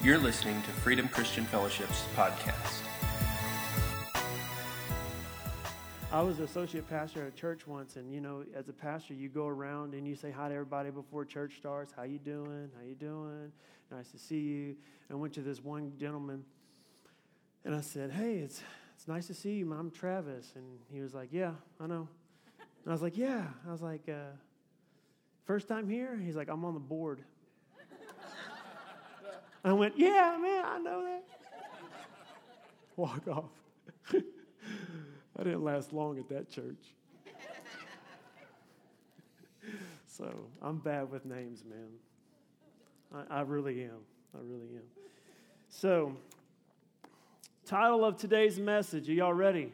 You're listening to Freedom Christian Fellowship's podcast. I was an associate pastor at a church once, and you know, as a pastor, you go around and you say hi to everybody before church starts. How you doing? How you doing? Nice to see you. I went to this one gentleman, and I said, "Hey, it's it's nice to see you. I'm Travis." And he was like, "Yeah, I know." And I was like, "Yeah." I was like, uh, first time here?" He's like, "I'm on the board." I went, Yeah, man, I know that. Walk off. I didn't last long at that church. so I'm bad with names, man. I, I really am. I really am. So, title of today's message, are y'all ready?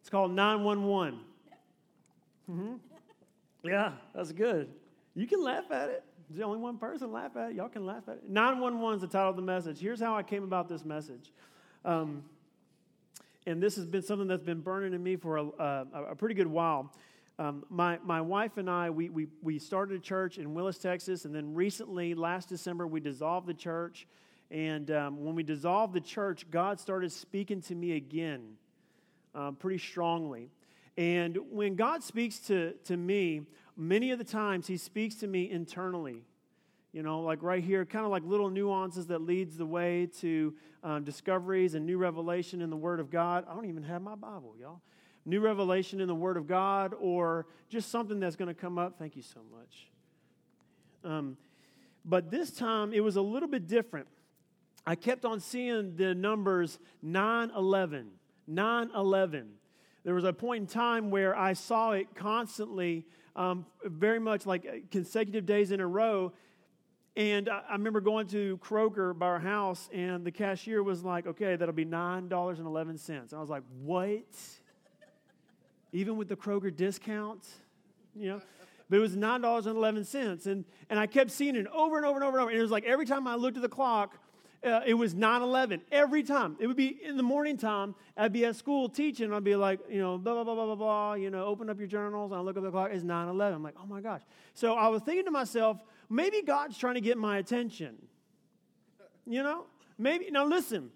It's called 911. Mm-hmm. Yeah, that's good. You can laugh at it. There's only one person laugh at it. Y'all can laugh at it. 911 is the title of the message. Here's how I came about this message. Um, and this has been something that's been burning in me for a, a, a pretty good while. Um, my, my wife and I, we, we, we started a church in Willis, Texas, and then recently, last December, we dissolved the church. And um, when we dissolved the church, God started speaking to me again um, pretty strongly. And when God speaks to, to me, many of the times he speaks to me internally. You know like right here kind of like little nuances that leads the way to um, discoveries and new revelation in the word of god. I don't even have my bible y'all. New revelation in the word of god or just something that's going to come up. Thank you so much. Um, but this time it was a little bit different. I kept on seeing the numbers 9 11 9 11 there was a point in time where i saw it constantly um, very much like uh, consecutive days in a row. And I, I remember going to Kroger by our house, and the cashier was like, okay, that'll be $9.11. And I was like, what? Even with the Kroger discount? You know? But it was $9.11. And, and I kept seeing it over and over and over and over. And it was like every time I looked at the clock, uh, it was 9 11 every time. It would be in the morning time. I'd be at school teaching. I'd be like, you know, blah, blah, blah, blah, blah, blah. You know, open up your journals. And I look up the clock. It's 9 11. I'm like, oh my gosh. So I was thinking to myself, maybe God's trying to get my attention. You know? Maybe. Now listen,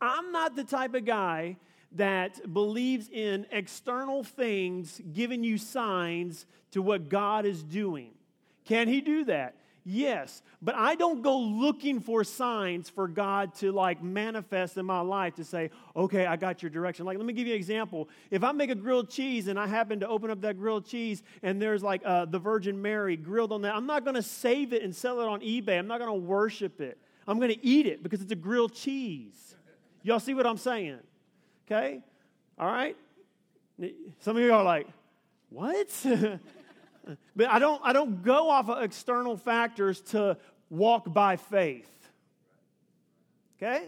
I'm not the type of guy that believes in external things giving you signs to what God is doing. Can he do that? Yes, but I don't go looking for signs for God to like manifest in my life to say, okay, I got your direction. Like, let me give you an example. If I make a grilled cheese and I happen to open up that grilled cheese and there's like uh, the Virgin Mary grilled on that, I'm not going to save it and sell it on eBay. I'm not going to worship it. I'm going to eat it because it's a grilled cheese. Y'all see what I'm saying? Okay? All right? Some of you are like, what? But I don't, I don't go off of external factors to walk by faith. Okay?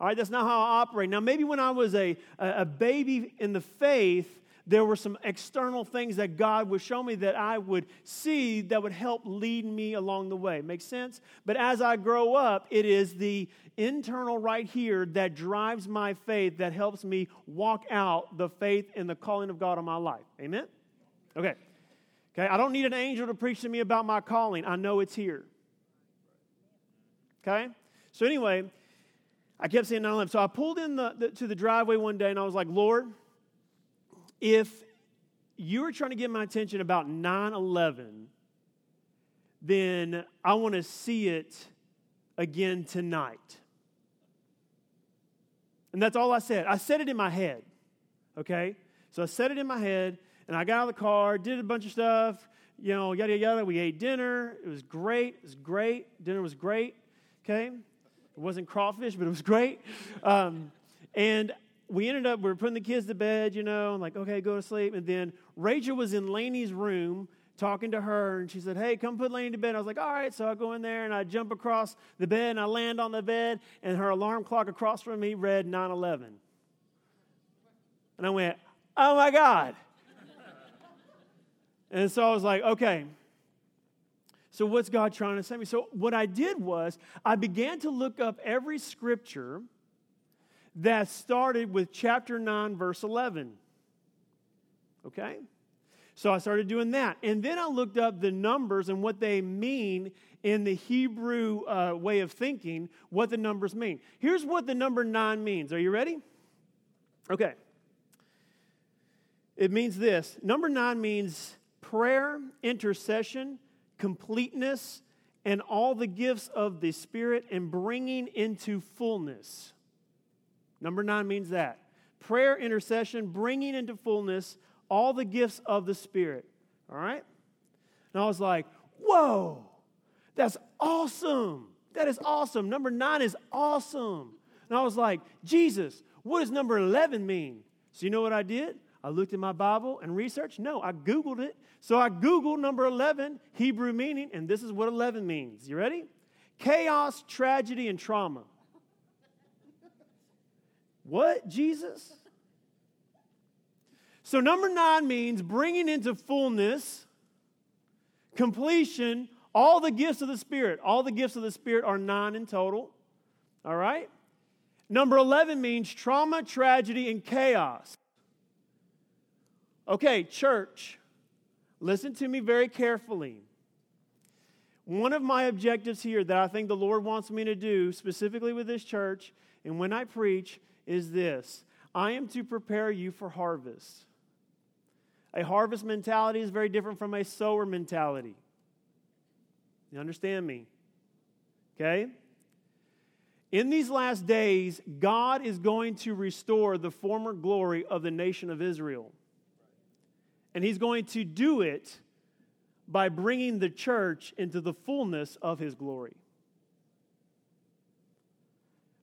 All right, that's not how I operate. Now, maybe when I was a, a baby in the faith, there were some external things that God would show me that I would see that would help lead me along the way. Makes sense? But as I grow up, it is the internal right here that drives my faith, that helps me walk out the faith and the calling of God on my life. Amen? Okay. Okay, I don't need an angel to preach to me about my calling. I know it's here. Okay? So anyway, I kept saying 9 11. So I pulled in the, the, to the driveway one day and I was like, Lord, if you were trying to get my attention about 9 11, then I want to see it again tonight. And that's all I said. I said it in my head. Okay? So I said it in my head. And I got out of the car, did a bunch of stuff, you know, yada, yada. We ate dinner. It was great. It was great. Dinner was great. Okay? It wasn't crawfish, but it was great. Um, and we ended up, we were putting the kids to bed, you know, like, okay, go to sleep. And then Rachel was in Lainey's room talking to her, and she said, Hey, come put Lainey to bed. I was like, All right. So I go in there and I jump across the bed and I land on the bed, and her alarm clock across from me read 9 11. And I went, Oh my God. And so I was like, okay, so what's God trying to say me? So what I did was I began to look up every scripture that started with chapter 9, verse 11. Okay? So I started doing that. And then I looked up the numbers and what they mean in the Hebrew uh, way of thinking, what the numbers mean. Here's what the number nine means. Are you ready? Okay. It means this number nine means prayer, intercession, completeness, and all the gifts of the Spirit and bringing into fullness. Number nine means that prayer, intercession, bringing into fullness all the gifts of the Spirit. All right? And I was like, whoa, that's awesome. That is awesome. Number nine is awesome. And I was like, Jesus, what does number 11 mean? So you know what I did? I looked in my Bible and researched. No, I Googled it. So I Googled number 11, Hebrew meaning, and this is what 11 means. You ready? Chaos, tragedy, and trauma. what, Jesus? So, number nine means bringing into fullness, completion, all the gifts of the Spirit. All the gifts of the Spirit are nine in total. All right? Number 11 means trauma, tragedy, and chaos. Okay, church, listen to me very carefully. One of my objectives here that I think the Lord wants me to do, specifically with this church and when I preach, is this I am to prepare you for harvest. A harvest mentality is very different from a sower mentality. You understand me? Okay? In these last days, God is going to restore the former glory of the nation of Israel. And He's going to do it by bringing the church into the fullness of His glory.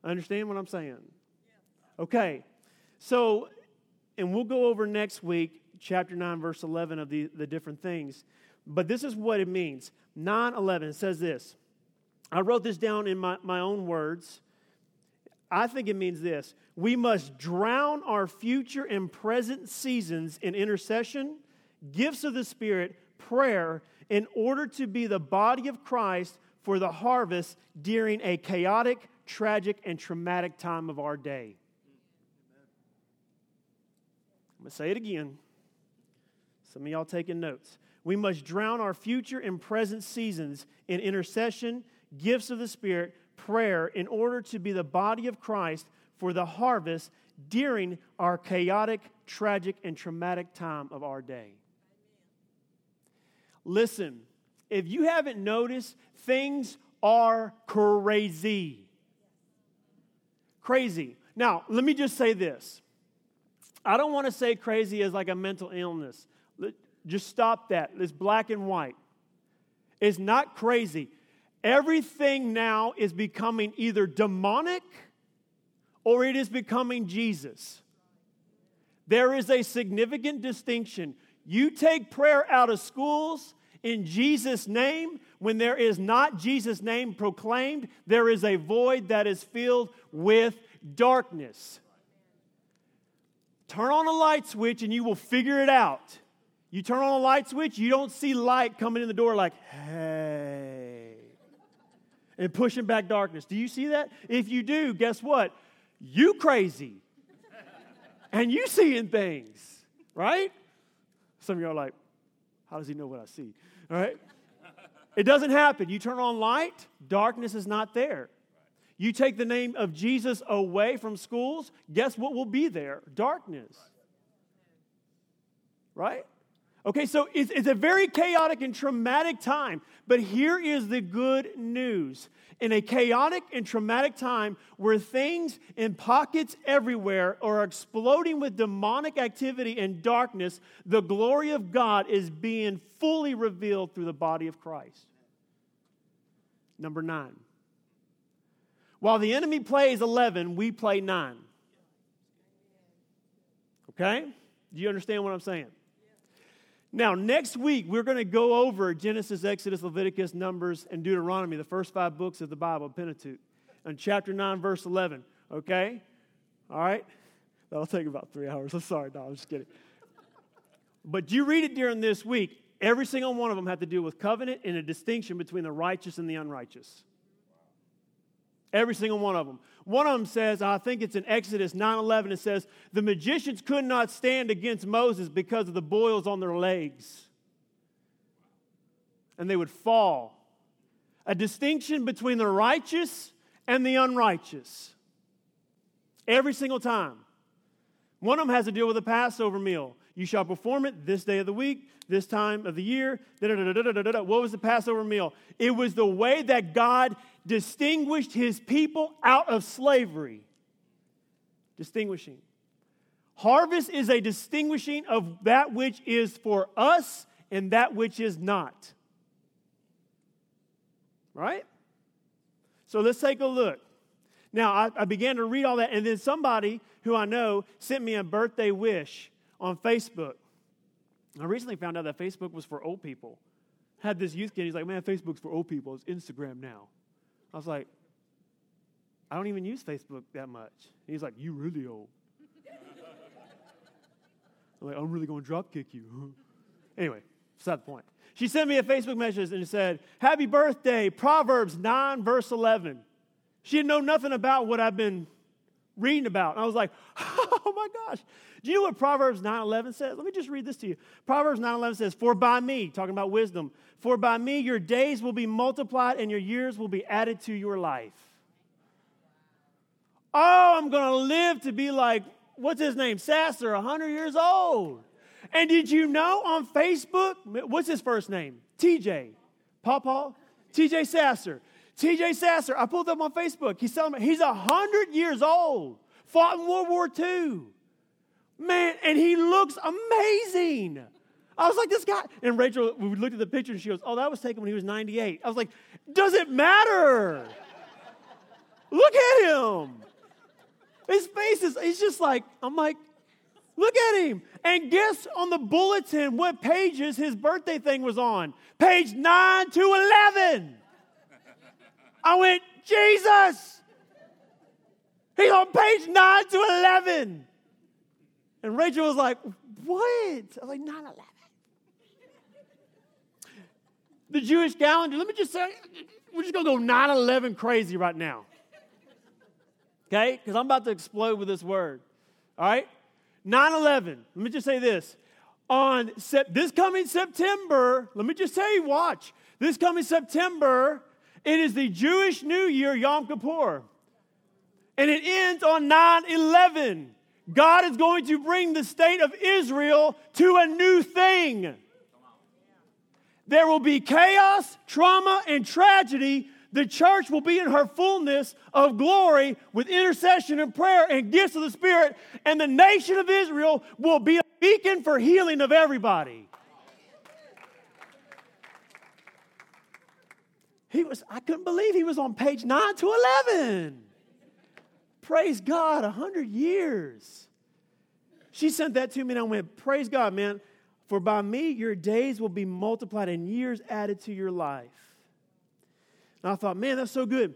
Understand what I'm saying? Okay, so, and we'll go over next week chapter 9, verse 11 of the, the different things. But this is what it means. 9 11 says this. I wrote this down in my, my own words. I think it means this We must drown our future and present seasons in intercession, gifts of the Spirit, prayer, in order to be the body of Christ for the harvest during a chaotic, tragic, and traumatic time of our day. I'm going to say it again. Some of y'all taking notes. We must drown our future and present seasons in intercession, gifts of the Spirit, prayer, in order to be the body of Christ for the harvest during our chaotic, tragic, and traumatic time of our day. Listen, if you haven't noticed, things are crazy. Crazy. Now, let me just say this. I don't want to say crazy as like a mental illness. Just stop that. It's black and white. It's not crazy. Everything now is becoming either demonic or it is becoming Jesus. There is a significant distinction. You take prayer out of schools in Jesus' name, when there is not Jesus' name proclaimed, there is a void that is filled with darkness. Turn on a light switch and you will figure it out. You turn on a light switch, you don't see light coming in the door like, hey, and pushing back darkness. Do you see that? If you do, guess what? You crazy. and you seeing things, right? Some of you are like, how does he know what I see? All right? It doesn't happen. You turn on light, darkness is not there. You take the name of Jesus away from schools, guess what will be there? Darkness. Right? Okay, so it's, it's, a very chaotic and traumatic time, but here is the good news. In a chaotic and traumatic time where things in pockets everywhere are exploding with demonic activity and darkness, the glory of God is being fully revealed through the body of Christ. Number nine. While the enemy plays 11, we play nine. Okay? Do you understand what I'm saying? Now, next week, we're going to go over Genesis, Exodus, Leviticus, Numbers, and Deuteronomy, the first five books of the Bible, Pentateuch, and chapter 9, verse 11. Okay? All right? That'll take about three hours. I'm sorry, no, I'm just kidding. But you read it during this week. Every single one of them have to do with covenant and a distinction between the righteous and the unrighteous. Every single one of them. One of them says, I think it's in Exodus 9 11, it says, the magicians could not stand against Moses because of the boils on their legs. And they would fall. A distinction between the righteous and the unrighteous. Every single time. One of them has to deal with a Passover meal. You shall perform it this day of the week, this time of the year. Da, da, da, What was the Passover meal? It was the way that God distinguished his people out of slavery. Distinguishing. Harvest is a distinguishing of that which is for us and that which is not. Right? So let's take a look. Now, I, I, began to read all that, and then somebody who I know sent me a birthday wish on Facebook. I recently found out that Facebook was for old people. Had this youth kid, he's like, man, Facebook's for old people. It's Instagram now. I was like, I don't even use Facebook that much. He's like, you really old. I'm like, I'm really going to drop kick you. anyway, that's the point. She sent me a Facebook message and said, Happy birthday, Proverbs 9, verse 11. She didn't know nothing about what I've been reading about. And I was like, oh my gosh. Do you know what Proverbs 9:11 says? Let me just read this to you. Proverbs 9:11 says, "For by me, talking about wisdom, for by me your days will be multiplied and your years will be added to your life." Oh, I'm going to live to be like what's his name? Sasser, 100 years old. And did you know on Facebook, what's his first name? TJ. Paul TJ Sasser. TJ Sasser, I pulled up on Facebook. He's telling me he's 100 years old, fought in World War II. Man, and he looks amazing. I was like, this guy. And Rachel, we looked at the picture and she goes, Oh, that was taken when he was 98. I was like, Does it matter? Look at him. His face is, he's just like, I'm like, Look at him. And guess on the bulletin what pages his birthday thing was on? Page 9 to 11. I went, Jesus! He's on page 9 to 11. And Rachel was like, What? I was like, 9 11. The Jewish calendar, let me just say, we're just going to go 9 11 crazy right now. Okay? Because I'm about to explode with this word. All right? 9 11. Let me just say this. On this coming September, let me just say, watch. This coming September, it is the Jewish New Year, Yom Kippur. And it ends on 9 11. God is going to bring the state of Israel to a new thing. There will be chaos, trauma, and tragedy. The church will be in her fullness of glory with intercession and prayer and gifts of the Spirit, and the nation of Israel will be a beacon for healing of everybody. He was, I couldn't believe he was on page 9 to 11. Praise God, 100 years. She sent that to me and I went, Praise God, man. For by me your days will be multiplied and years added to your life. And I thought, man, that's so good.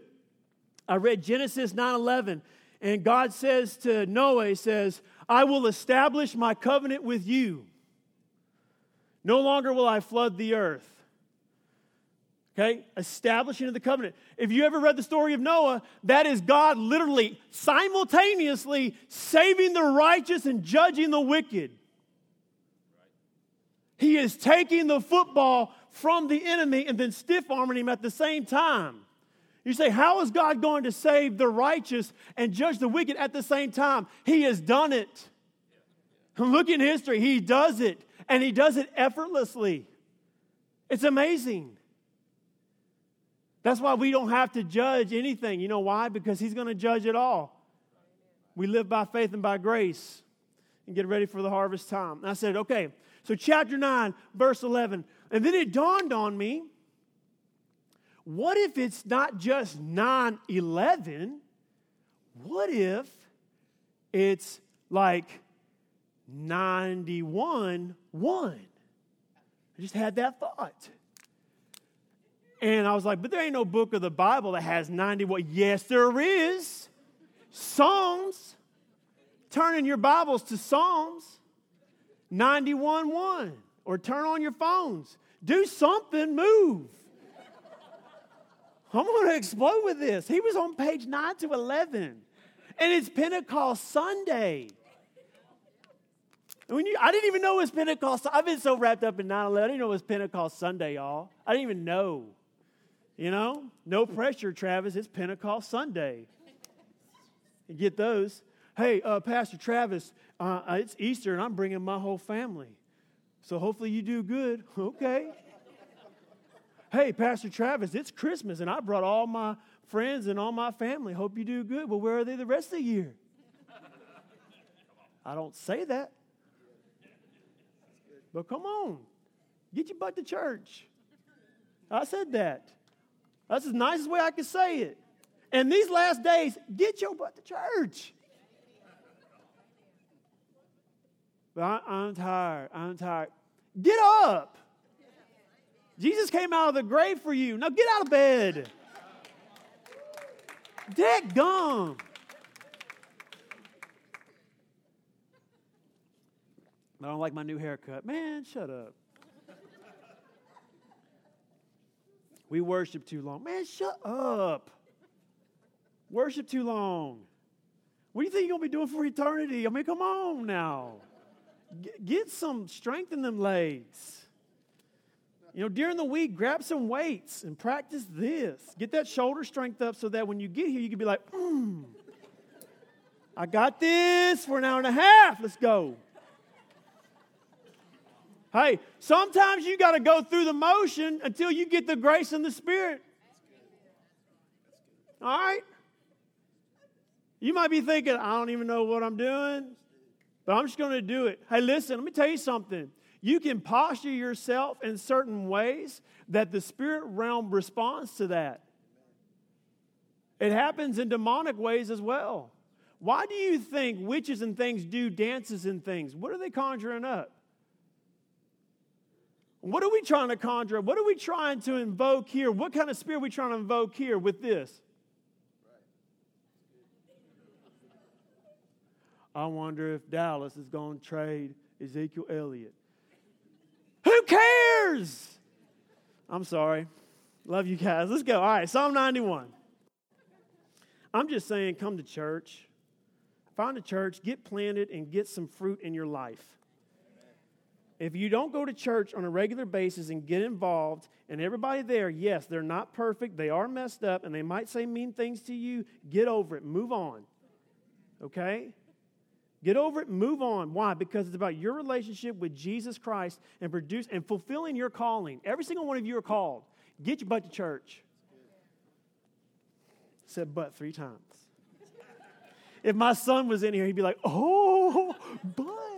I read Genesis 9 11, and God says to Noah, He says, I will establish my covenant with you. No longer will I flood the earth. Okay? Establishing of the covenant. If you ever read the story of Noah, that is God literally simultaneously saving the righteous and judging the wicked. He is taking the football from the enemy and then stiff arming him at the same time. You say, How is God going to save the righteous and judge the wicked at the same time? He has done it. Look in history, He does it, and He does it effortlessly. It's amazing. That's why we don't have to judge anything. You know why? Because He's going to judge it all. We live by faith and by grace and get ready for the harvest time. And I said, okay, so chapter 9, verse 11. And then it dawned on me what if it's not just 9 11? What if it's like 91 1? I just had that thought. And I was like, but there ain't no book of the Bible that has 91. Yes, there is. Psalms. Turn in your Bibles to Psalms 91 1. Or turn on your phones. Do something, move. I'm going to explode with this. He was on page 9 to 11, and it's Pentecost Sunday. You, I didn't even know it was Pentecost. I've been so wrapped up in 9 11. I didn't know it was Pentecost Sunday, y'all. I didn't even know. You know, no pressure, Travis. It's Pentecost Sunday. You get those. Hey, uh, Pastor Travis, uh, it's Easter and I'm bringing my whole family. So hopefully you do good. Okay. hey, Pastor Travis, it's Christmas and I brought all my friends and all my family. Hope you do good. Well, where are they the rest of the year? I don't say that. But come on, get your butt to church. I said that. That's the nicest way I can say it. And these last days, get your butt to church. But I, am tired. I'm tired. Get up. Jesus came out of the grave for you. Now get out of bed. Dead gum. I don't like my new haircut. Man, shut up. We worship too long. Man, shut up. Worship too long. What do you think you're going to be doing for eternity? I mean, come on now. Get some strength in them legs. You know, during the week, grab some weights and practice this. Get that shoulder strength up so that when you get here, you can be like, mm, I got this for an hour and a half. Let's go. Hey, sometimes you got to go through the motion until you get the grace and the Spirit. All right? You might be thinking, I don't even know what I'm doing, but I'm just going to do it. Hey, listen, let me tell you something. You can posture yourself in certain ways that the spirit realm responds to that. It happens in demonic ways as well. Why do you think witches and things do dances and things? What are they conjuring up? What are we trying to conjure? What are we trying to invoke here? What kind of spirit are we trying to invoke here with this? I wonder if Dallas is going to trade Ezekiel Elliott. Who cares? I'm sorry. Love you guys. Let's go. All right, Psalm 91. I'm just saying, come to church. Find a church, get planted, and get some fruit in your life. If you don't go to church on a regular basis and get involved, and everybody there, yes, they're not perfect, they are messed up, and they might say mean things to you, get over it, move on. Okay? Get over it, move on. Why? Because it's about your relationship with Jesus Christ and produce and fulfilling your calling. Every single one of you are called. Get your butt to church. Said butt three times. if my son was in here, he'd be like, oh, but.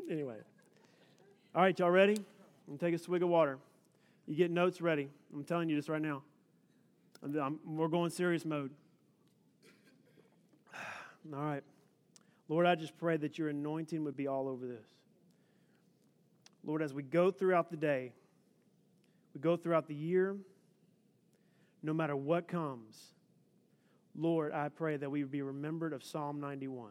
anyway. All right, y'all ready? I'm take a swig of water. You get notes ready. I'm telling you this right now. I'm, we're going serious mode. All right. Lord, I just pray that your anointing would be all over this. Lord, as we go throughout the day, we go throughout the year, no matter what comes, Lord, I pray that we would be remembered of Psalm 91.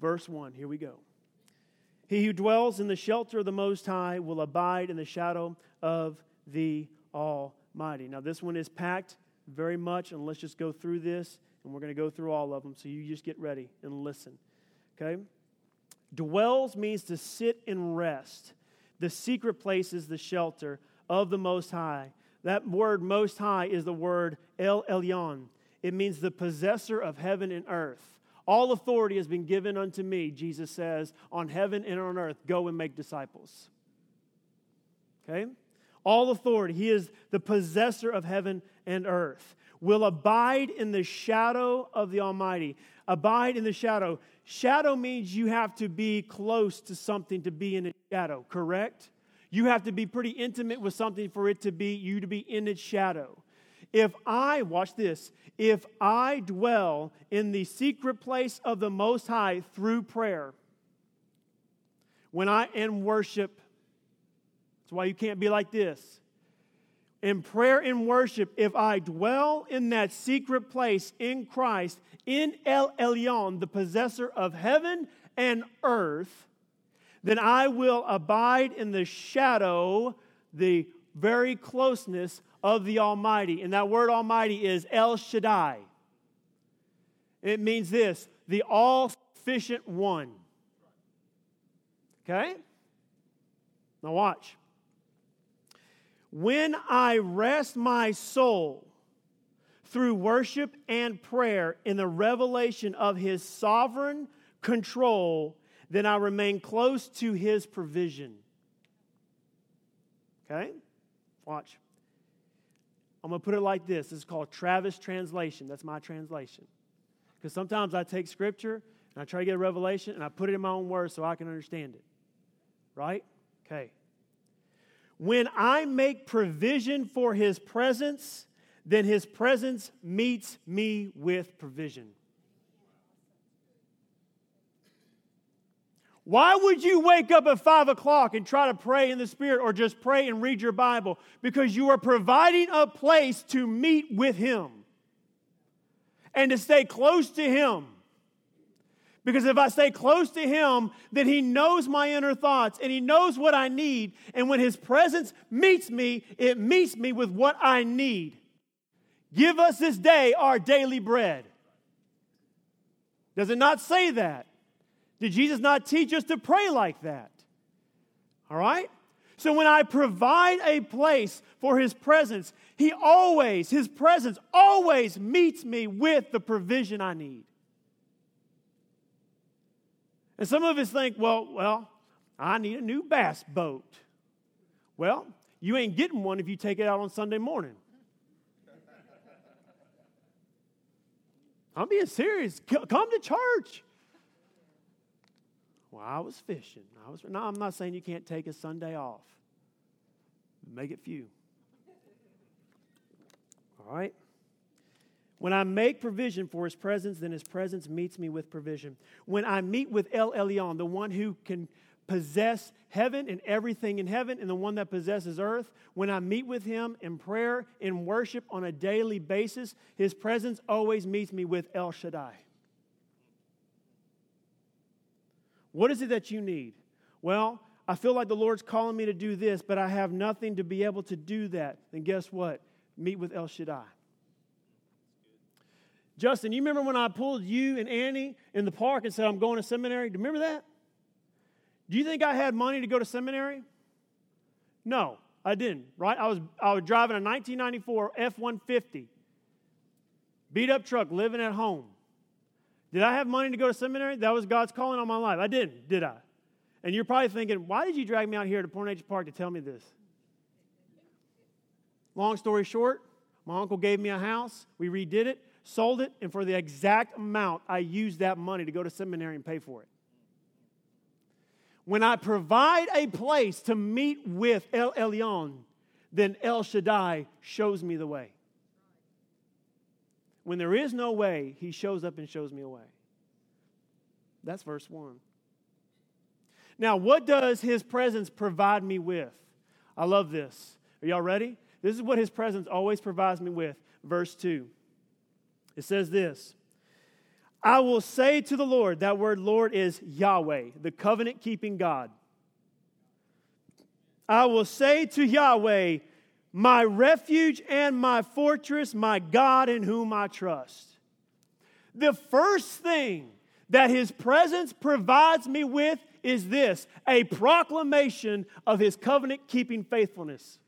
Verse 1, here we go. He who dwells in the shelter of the Most High will abide in the shadow of the Almighty. Now, this one is packed very much, and let's just go through this, and we're going to go through all of them. So you just get ready and listen. Okay? Dwells means to sit and rest. The secret place is the shelter of the Most High. That word Most High is the word El Elyon. It means the possessor of heaven and earth. All authority has been given unto me, Jesus says, on heaven and on earth. Go and make disciples. Okay? All authority. He is the possessor of heaven and earth. Will abide in the shadow of the Almighty. Abide in the shadow. Shadow means you have to be close to something to be in its shadow, correct? You have to be pretty intimate with something for it to be you to be in its shadow. If I, watch this, if I dwell in the secret place of the Most High through prayer, when I in worship, that's why you can't be like this. In prayer and worship, if I dwell in that secret place in Christ, in El Elyon, the possessor of heaven and earth, then I will abide in the shadow, the very closeness of the Almighty. And that word Almighty is El Shaddai. It means this the all sufficient one. Okay? Now, watch. When I rest my soul through worship and prayer in the revelation of his sovereign control, then I remain close to his provision. Okay? Watch. I'm going to put it like this. This is called Travis translation. That's my translation. Because sometimes I take scripture and I try to get a revelation and I put it in my own words so I can understand it. Right? Okay. When I make provision for his presence, then his presence meets me with provision. Why would you wake up at five o'clock and try to pray in the Spirit or just pray and read your Bible? Because you are providing a place to meet with Him and to stay close to Him. Because if I stay close to Him, then He knows my inner thoughts and He knows what I need. And when His presence meets me, it meets me with what I need. Give us this day our daily bread. Does it not say that? Did Jesus not teach us to pray like that? All right? So when I provide a place for his presence, he always, his presence always meets me with the provision I need. And some of us think, well, well, I need a new bass boat. Well, you ain't getting one if you take it out on Sunday morning. I'm being serious. Come to church. Well, I was fishing. I was no, I'm not saying you can't take a Sunday off. Make it few. All right? When I make provision for his presence, then his presence meets me with provision. When I meet with El Elyon, the one who can possess heaven and everything in heaven, and the one that possesses earth, when I meet with him in prayer, in worship on a daily basis, his presence always meets me with El Shaddai. What is it that you need? Well, I feel like the Lord's calling me to do this, but I have nothing to be able to do that. Then guess what? Meet with El Shaddai. Justin, you remember when I pulled you and Annie in the park and said, I'm going to seminary? Do you remember that? Do you think I had money to go to seminary? No, I didn't, right? I was, I was driving a 1994 F 150, beat up truck, living at home. Did I have money to go to seminary? That was God's calling on my life. I didn't, did I? And you're probably thinking, why did you drag me out here to Point Nature Park to tell me this? Long story short, my uncle gave me a house. We redid it, sold it, and for the exact amount, I used that money to go to seminary and pay for it. When I provide a place to meet with El Elyon, then El Shaddai shows me the way. When there is no way, he shows up and shows me a way. That's verse 1. Now, what does his presence provide me with? I love this. Are y'all ready? This is what his presence always provides me with. Verse 2. It says this I will say to the Lord, that word Lord is Yahweh, the covenant keeping God. I will say to Yahweh, my refuge and my fortress, my God in whom I trust. The first thing that his presence provides me with is this a proclamation of his covenant keeping faithfulness.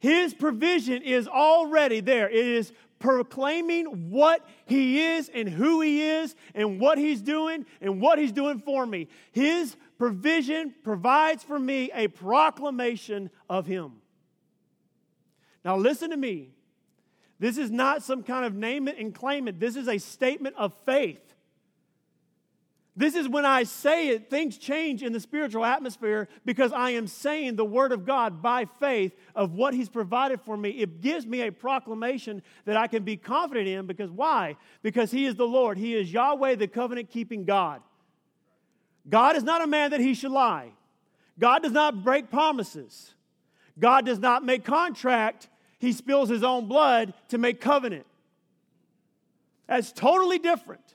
His provision is already there. It is proclaiming what he is and who he is and what he's doing and what he's doing for me. His provision provides for me a proclamation of him. Now, listen to me. This is not some kind of name it and claim it. This is a statement of faith. This is when I say it, things change in the spiritual atmosphere because I am saying the Word of God by faith of what He's provided for me. It gives me a proclamation that I can be confident in because why? Because He is the Lord. He is Yahweh, the covenant keeping God. God is not a man that He should lie. God does not break promises. God does not make contract. He spills His own blood to make covenant. That's totally different.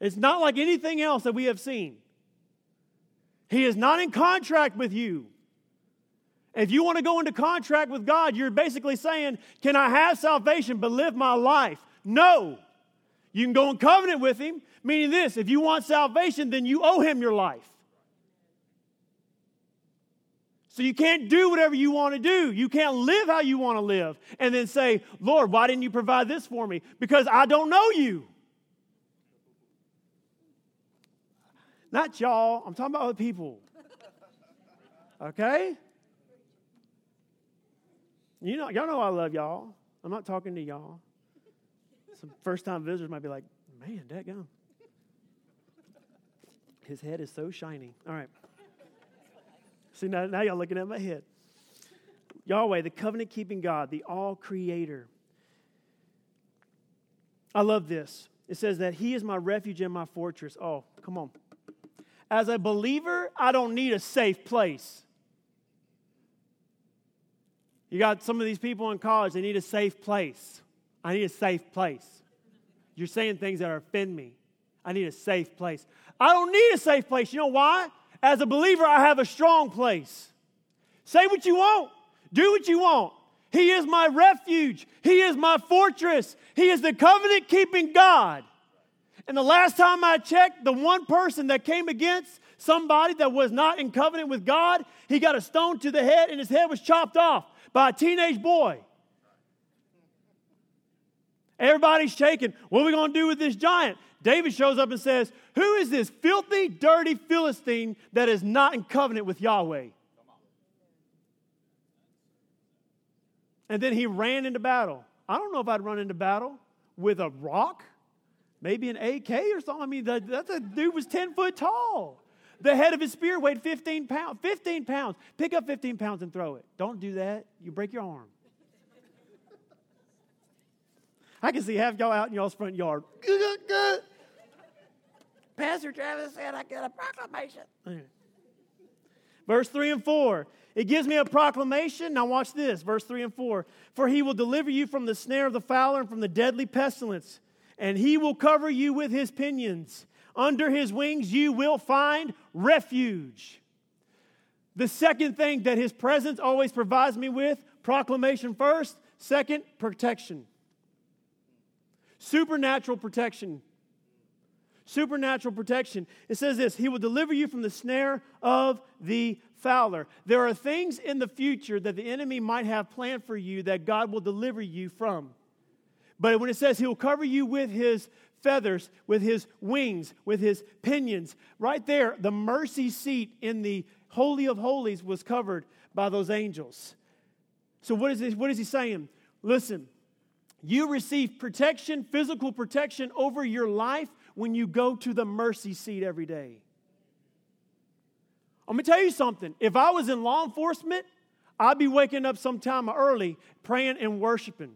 It's not like anything else that we have seen. He is not in contract with you. If you want to go into contract with God, you're basically saying, Can I have salvation but live my life? No. You can go in covenant with Him, meaning this if you want salvation, then you owe Him your life. So you can't do whatever you want to do. You can't live how you want to live and then say, Lord, why didn't you provide this for me? Because I don't know you. Not y'all, I'm talking about other people. Okay? You know, y'all know I love y'all. I'm not talking to y'all. Some first time visitors might be like, man, that gum. His head is so shiny. All right. See, now, now y'all looking at my head. Yahweh, the covenant keeping God, the all creator. I love this. It says that He is my refuge and my fortress. Oh, come on. As a believer, I don't need a safe place. You got some of these people in college, they need a safe place. I need a safe place. You're saying things that offend me. I need a safe place. I don't need a safe place. You know why? As a believer, I have a strong place. Say what you want, do what you want. He is my refuge, He is my fortress, He is the covenant keeping God. And the last time I checked, the one person that came against somebody that was not in covenant with God, he got a stone to the head and his head was chopped off by a teenage boy. Everybody's shaking. What are we going to do with this giant? David shows up and says, Who is this filthy, dirty Philistine that is not in covenant with Yahweh? And then he ran into battle. I don't know if I'd run into battle with a rock maybe an AK or something. I mean, that, that dude was 10 foot tall. The head of his spear weighed 15 pounds. 15 pounds. Pick up 15 pounds and throw it. Don't do that. You break your arm. I can see half y'all out in y'all's front yard. Pastor Travis said I get a proclamation. Verse 3 and 4. It gives me a proclamation. Now, watch this. Verse 3 and 4. For he will deliver you from the snare of the fowler and from the deadly pestilence and he will cover you with his pinions. Under his wings you will find refuge. The second thing that his presence always provides me with proclamation first, second, protection. Supernatural protection. Supernatural protection. It says this He will deliver you from the snare of the fowler. There are things in the future that the enemy might have planned for you that God will deliver you from. But when it says he'll cover you with his feathers, with his wings, with his pinions, right there, the mercy seat in the Holy of Holies was covered by those angels. So, what is, this, what is he saying? Listen, you receive protection, physical protection over your life when you go to the mercy seat every day. I'm gonna tell you something. If I was in law enforcement, I'd be waking up sometime early praying and worshiping.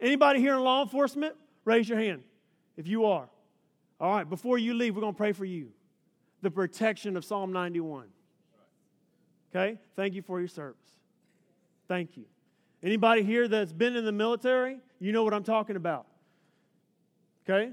Anybody here in law enforcement? Raise your hand if you are. All right, before you leave, we're going to pray for you. The protection of Psalm 91. Okay? Thank you for your service. Thank you. Anybody here that's been in the military, you know what I'm talking about. Okay?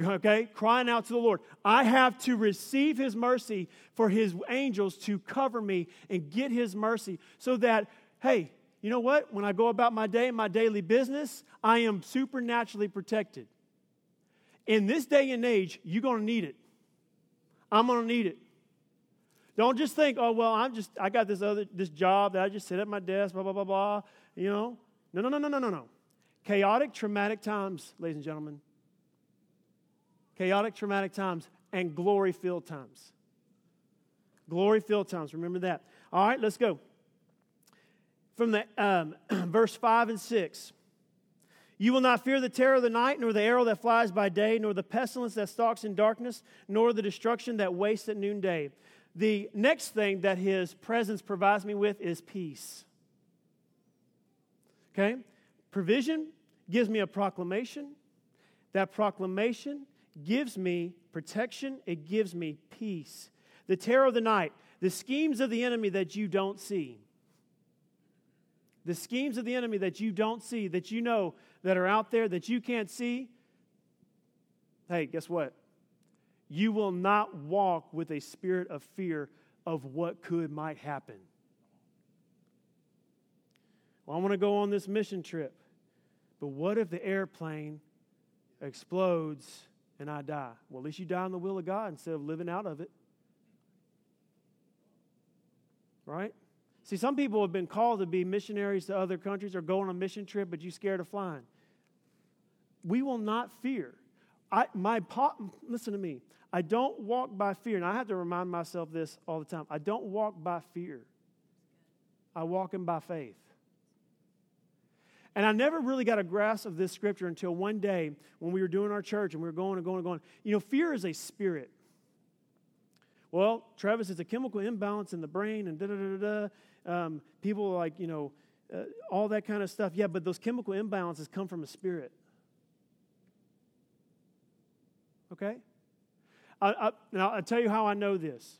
Okay? Crying out to the Lord. I have to receive His mercy for His angels to cover me and get His mercy so that, hey, you know what? When I go about my day, my daily business, I am supernaturally protected. In this day and age, you're going to need it. I'm going to need it. Don't just think, oh well, I'm just I got this other this job that I just sit at my desk, blah blah blah blah. You know, no no no no no no no. Chaotic, traumatic times, ladies and gentlemen. Chaotic, traumatic times and glory filled times. Glory filled times. Remember that. All right, let's go. From the um, verse five and six. You will not fear the terror of the night, nor the arrow that flies by day, nor the pestilence that stalks in darkness, nor the destruction that wastes at noonday. The next thing that his presence provides me with is peace. Okay? Provision gives me a proclamation. That proclamation gives me protection, it gives me peace. The terror of the night, the schemes of the enemy that you don't see. The schemes of the enemy that you don't see, that you know that are out there that you can't see. Hey, guess what? You will not walk with a spirit of fear of what could might happen. Well, I want to go on this mission trip. But what if the airplane explodes and I die? Well, at least you die in the will of God instead of living out of it. Right? See, some people have been called to be missionaries to other countries or go on a mission trip, but you're scared of flying. We will not fear. I, my listen to me. I don't walk by fear. And I have to remind myself this all the time. I don't walk by fear, I walk in by faith. And I never really got a grasp of this scripture until one day when we were doing our church and we were going and going and going. You know, fear is a spirit. Well, Travis, it's a chemical imbalance in the brain and da da da da. Um, people like, you know, uh, all that kind of stuff. Yeah, but those chemical imbalances come from a spirit. Okay? I, I, now, I'll tell you how I know this.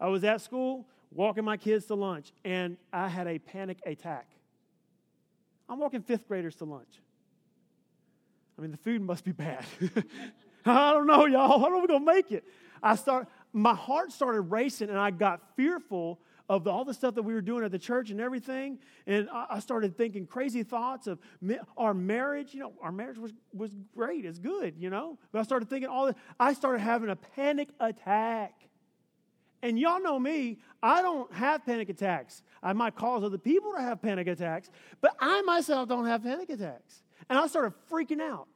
I was at school walking my kids to lunch, and I had a panic attack. I'm walking fifth graders to lunch. I mean, the food must be bad. I don't know, y'all. How are we gonna make it? I start. My heart started racing, and I got fearful of all the stuff that we were doing at the church and everything. And I, started thinking crazy thoughts of our marriage. You know, our marriage was, was great, it's good, you know. But I started thinking all this. I started having a panic attack. And y'all know me, I don't have panic attacks. I might cause other people to have panic attacks, but I myself don't have panic attacks. And I started freaking out.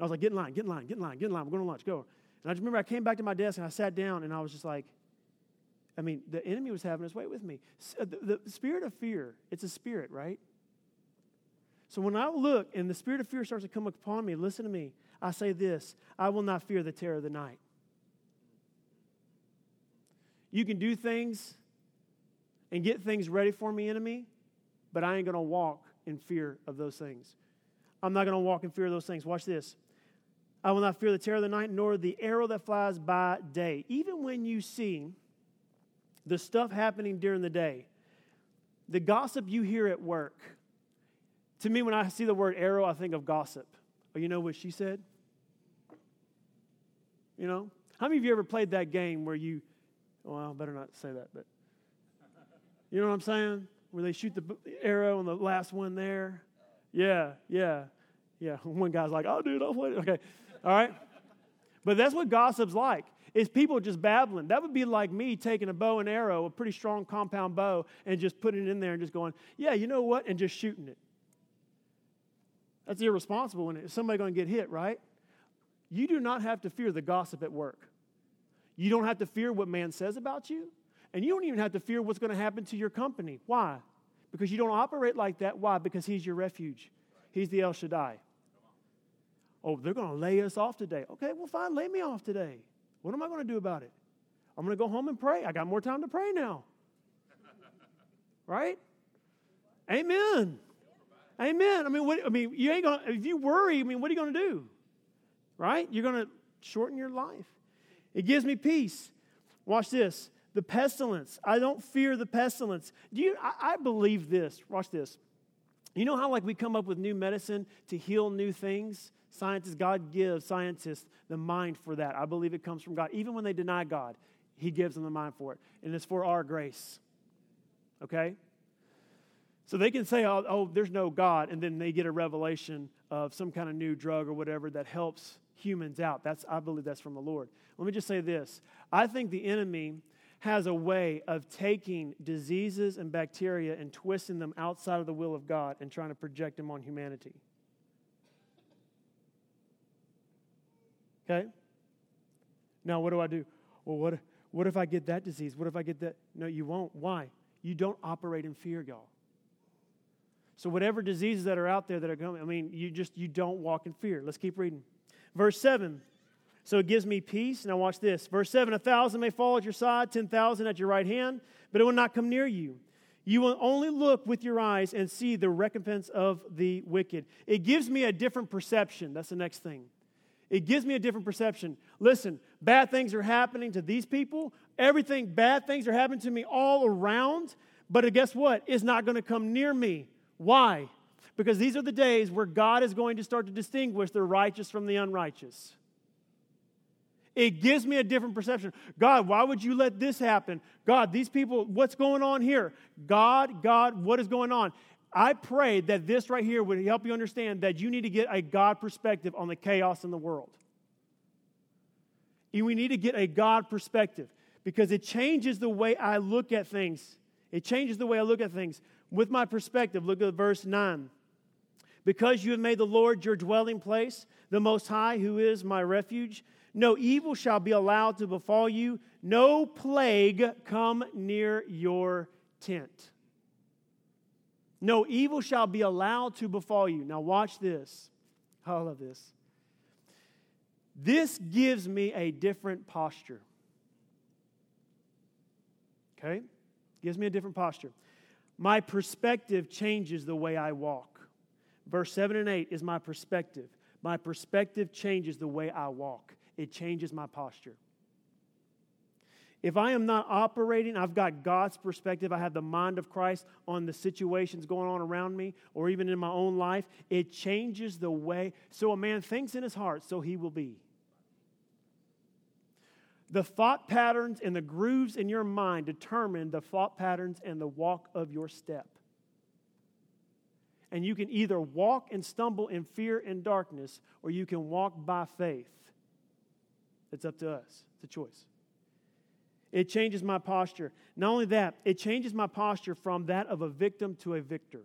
I was like, get in line, get in line, get in line, get in line. We're going to lunch, go. And I just remember I came back to my desk and I sat down and I was just like, I mean, the enemy was having his way with me. Uh, the, the spirit of fear, it's a spirit, right? So when I look and the spirit of fear starts to come upon me, listen to me. I say this I will not fear the terror of the night. You can do things and get things ready for me, enemy, but I ain't going to walk in fear of those things. I'm not going to walk in fear of those things. Watch this. I will not fear the terror of the night, nor the arrow that flies by day. Even when you see the stuff happening during the day, the gossip you hear at work. To me, when I see the word arrow, I think of gossip. Oh, you know what she said? You know? How many of you ever played that game where you, well, I better not say that, but you know what I'm saying? Where they shoot the arrow and the last one there? Yeah, yeah, yeah. One guy's like, oh, dude, I'll play it. Okay, all right. But that's what gossip's like is people just babbling. That would be like me taking a bow and arrow, a pretty strong compound bow, and just putting it in there and just going, yeah, you know what, and just shooting it. That's irresponsible when somebody's going to get hit, right? You do not have to fear the gossip at work. You don't have to fear what man says about you, and you don't even have to fear what's going to happen to your company. Why? Because you don't operate like that. Why? Because he's your refuge. He's the El Shaddai. Oh, they're going to lay us off today. Okay, well, fine, lay me off today. What am I going to do about it? I'm going to go home and pray. I got more time to pray now. Right? Amen. Amen. I mean, what, I mean, you ain't going to, if you worry, I mean, what are you going to do? Right? You're going to shorten your life. It gives me peace. Watch this. The pestilence. I don't fear the pestilence. Do you I, I believe this. Watch this. You know how like we come up with new medicine to heal new things? Scientists, God gives scientists the mind for that. I believe it comes from God. Even when they deny God, He gives them the mind for it. And it's for our grace. Okay? So they can say, oh, oh, there's no God, and then they get a revelation of some kind of new drug or whatever that helps humans out. That's, I believe that's from the Lord. Let me just say this I think the enemy has a way of taking diseases and bacteria and twisting them outside of the will of God and trying to project them on humanity. Okay? Now, what do I do? Well, what, what if I get that disease? What if I get that? No, you won't. Why? You don't operate in fear, y'all. So, whatever diseases that are out there that are coming, I mean, you just, you don't walk in fear. Let's keep reading. Verse 7. So it gives me peace. Now, watch this. Verse 7 A thousand may fall at your side, 10,000 at your right hand, but it will not come near you. You will only look with your eyes and see the recompense of the wicked. It gives me a different perception. That's the next thing. It gives me a different perception. Listen, bad things are happening to these people. Everything, bad things are happening to me all around. But guess what? It's not going to come near me. Why? Because these are the days where God is going to start to distinguish the righteous from the unrighteous. It gives me a different perception. God, why would you let this happen? God, these people, what's going on here? God, God, what is going on? I pray that this right here would help you understand that you need to get a God perspective on the chaos in the world. And we need to get a God perspective because it changes the way I look at things. It changes the way I look at things. With my perspective, look at verse 9. Because you have made the Lord your dwelling place, the Most High, who is my refuge, no evil shall be allowed to befall you, no plague come near your tent. No evil shall be allowed to befall you. Now, watch this. I love this. This gives me a different posture. Okay? Gives me a different posture. My perspective changes the way I walk. Verse 7 and 8 is my perspective. My perspective changes the way I walk, it changes my posture. If I am not operating, I've got God's perspective, I have the mind of Christ on the situations going on around me or even in my own life, it changes the way. So a man thinks in his heart, so he will be. The thought patterns and the grooves in your mind determine the thought patterns and the walk of your step. And you can either walk and stumble in fear and darkness, or you can walk by faith. It's up to us, it's a choice. It changes my posture. Not only that, it changes my posture from that of a victim to a victor.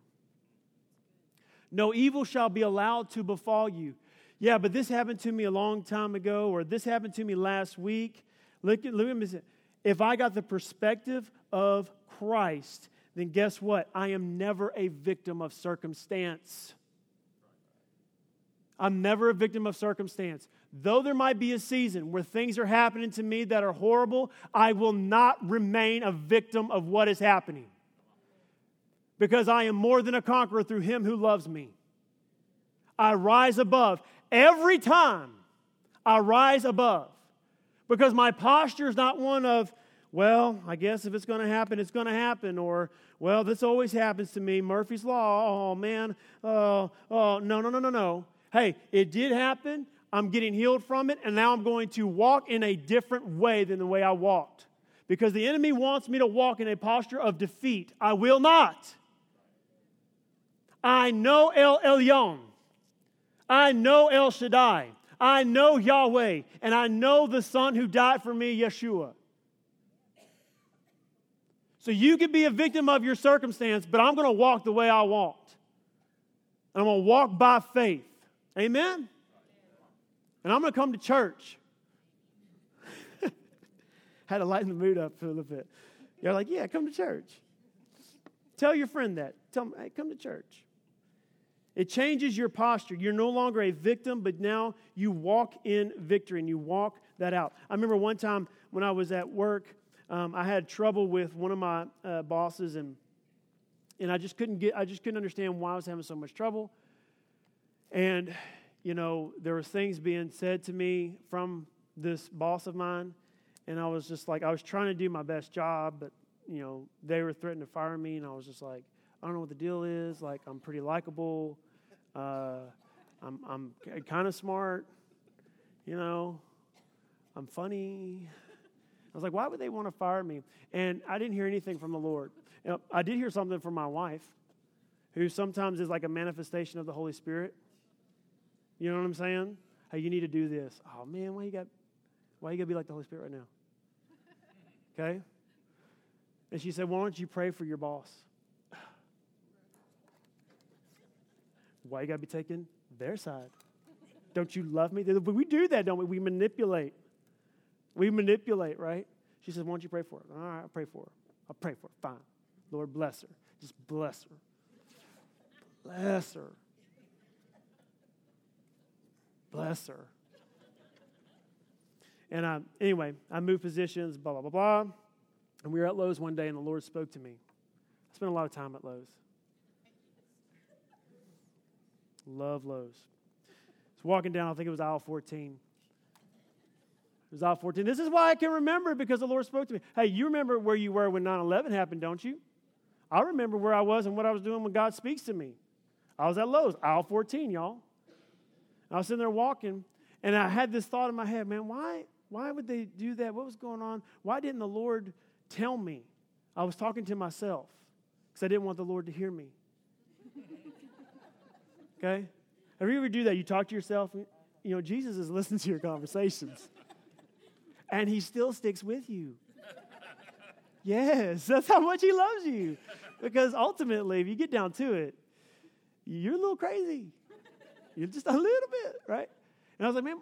No evil shall be allowed to befall you. Yeah, but this happened to me a long time ago, or this happened to me last week. Look at, look at me. If I got the perspective of Christ, then guess what? I am never a victim of circumstance. I'm never a victim of circumstance. Though there might be a season where things are happening to me that are horrible, I will not remain a victim of what is happening. Because I am more than a conqueror through him who loves me. I rise above. Every time I rise above. Because my posture is not one of, well, I guess if it's going to happen, it's going to happen. Or, well, this always happens to me. Murphy's Law. Oh, man. Oh, oh, no, no, no, no, no. Hey, it did happen. I'm getting healed from it, and now I'm going to walk in a different way than the way I walked. Because the enemy wants me to walk in a posture of defeat. I will not. I know El Elyon. I know El Shaddai. I know Yahweh. And I know the Son who died for me, Yeshua. So you could be a victim of your circumstance, but I'm going to walk the way I walked. And I'm going to walk by faith. Amen? And I'm going to come to church. Had to lighten the mood up for a little bit. You're like, yeah, come to church. Tell your friend that. Tell them, hey, come to church. It changes your posture. You're no longer a victim, but now you walk in victory and you walk that out. I remember one time when I was at work, um, I had trouble with one of my uh, bosses, and and I just couldn't get. I just couldn't understand why I was having so much trouble. And, you know, there was things being said to me from this boss of mine, and I was just like, I was trying to do my best job, but, you know, they were threatening to fire me, and I was just like, I don't know what the deal is. Like, I'm pretty likable. Uh, I'm, I'm kind of smart. You know, I'm funny. I was like, why would they want to fire me? And I didn't hear anything from the Lord. You know, I did hear something from my wife, who sometimes is like a manifestation of the Holy Spirit. You know what I'm saying? Hey, you need to do this. Oh man, why you got why you gotta be like the Holy Spirit right now? Okay? And she said, Why don't you pray for your boss? Why you gotta be taking their side? Don't you love me? We do that, don't we? We manipulate. We manipulate, right? She says, Why don't you pray for her? All right, I'll pray for her. I'll pray for her. Fine. Lord, bless her. Just bless her. Bless her. Bless her. And I, anyway, I moved positions, blah, blah, blah, blah. And we were at Lowe's one day, and the Lord spoke to me. I spent a lot of time at Lowe's. Love Lowe's. I was walking down, I think it was aisle 14. It was aisle 14. This is why I can remember because the Lord spoke to me. Hey, you remember where you were when 9 11 happened, don't you? I remember where I was and what I was doing when God speaks to me. I was at Lowe's, aisle 14, y'all. I was sitting there walking, and I had this thought in my head, man, why, why would they do that? What was going on? Why didn't the Lord tell me? I was talking to myself because I didn't want the Lord to hear me. okay? Have you ever do that? You talk to yourself, you know, Jesus is listening to your conversations. and he still sticks with you. Yes, that's how much he loves you. Because ultimately, if you get down to it, you're a little crazy. Just a little bit, right? And I was like, man,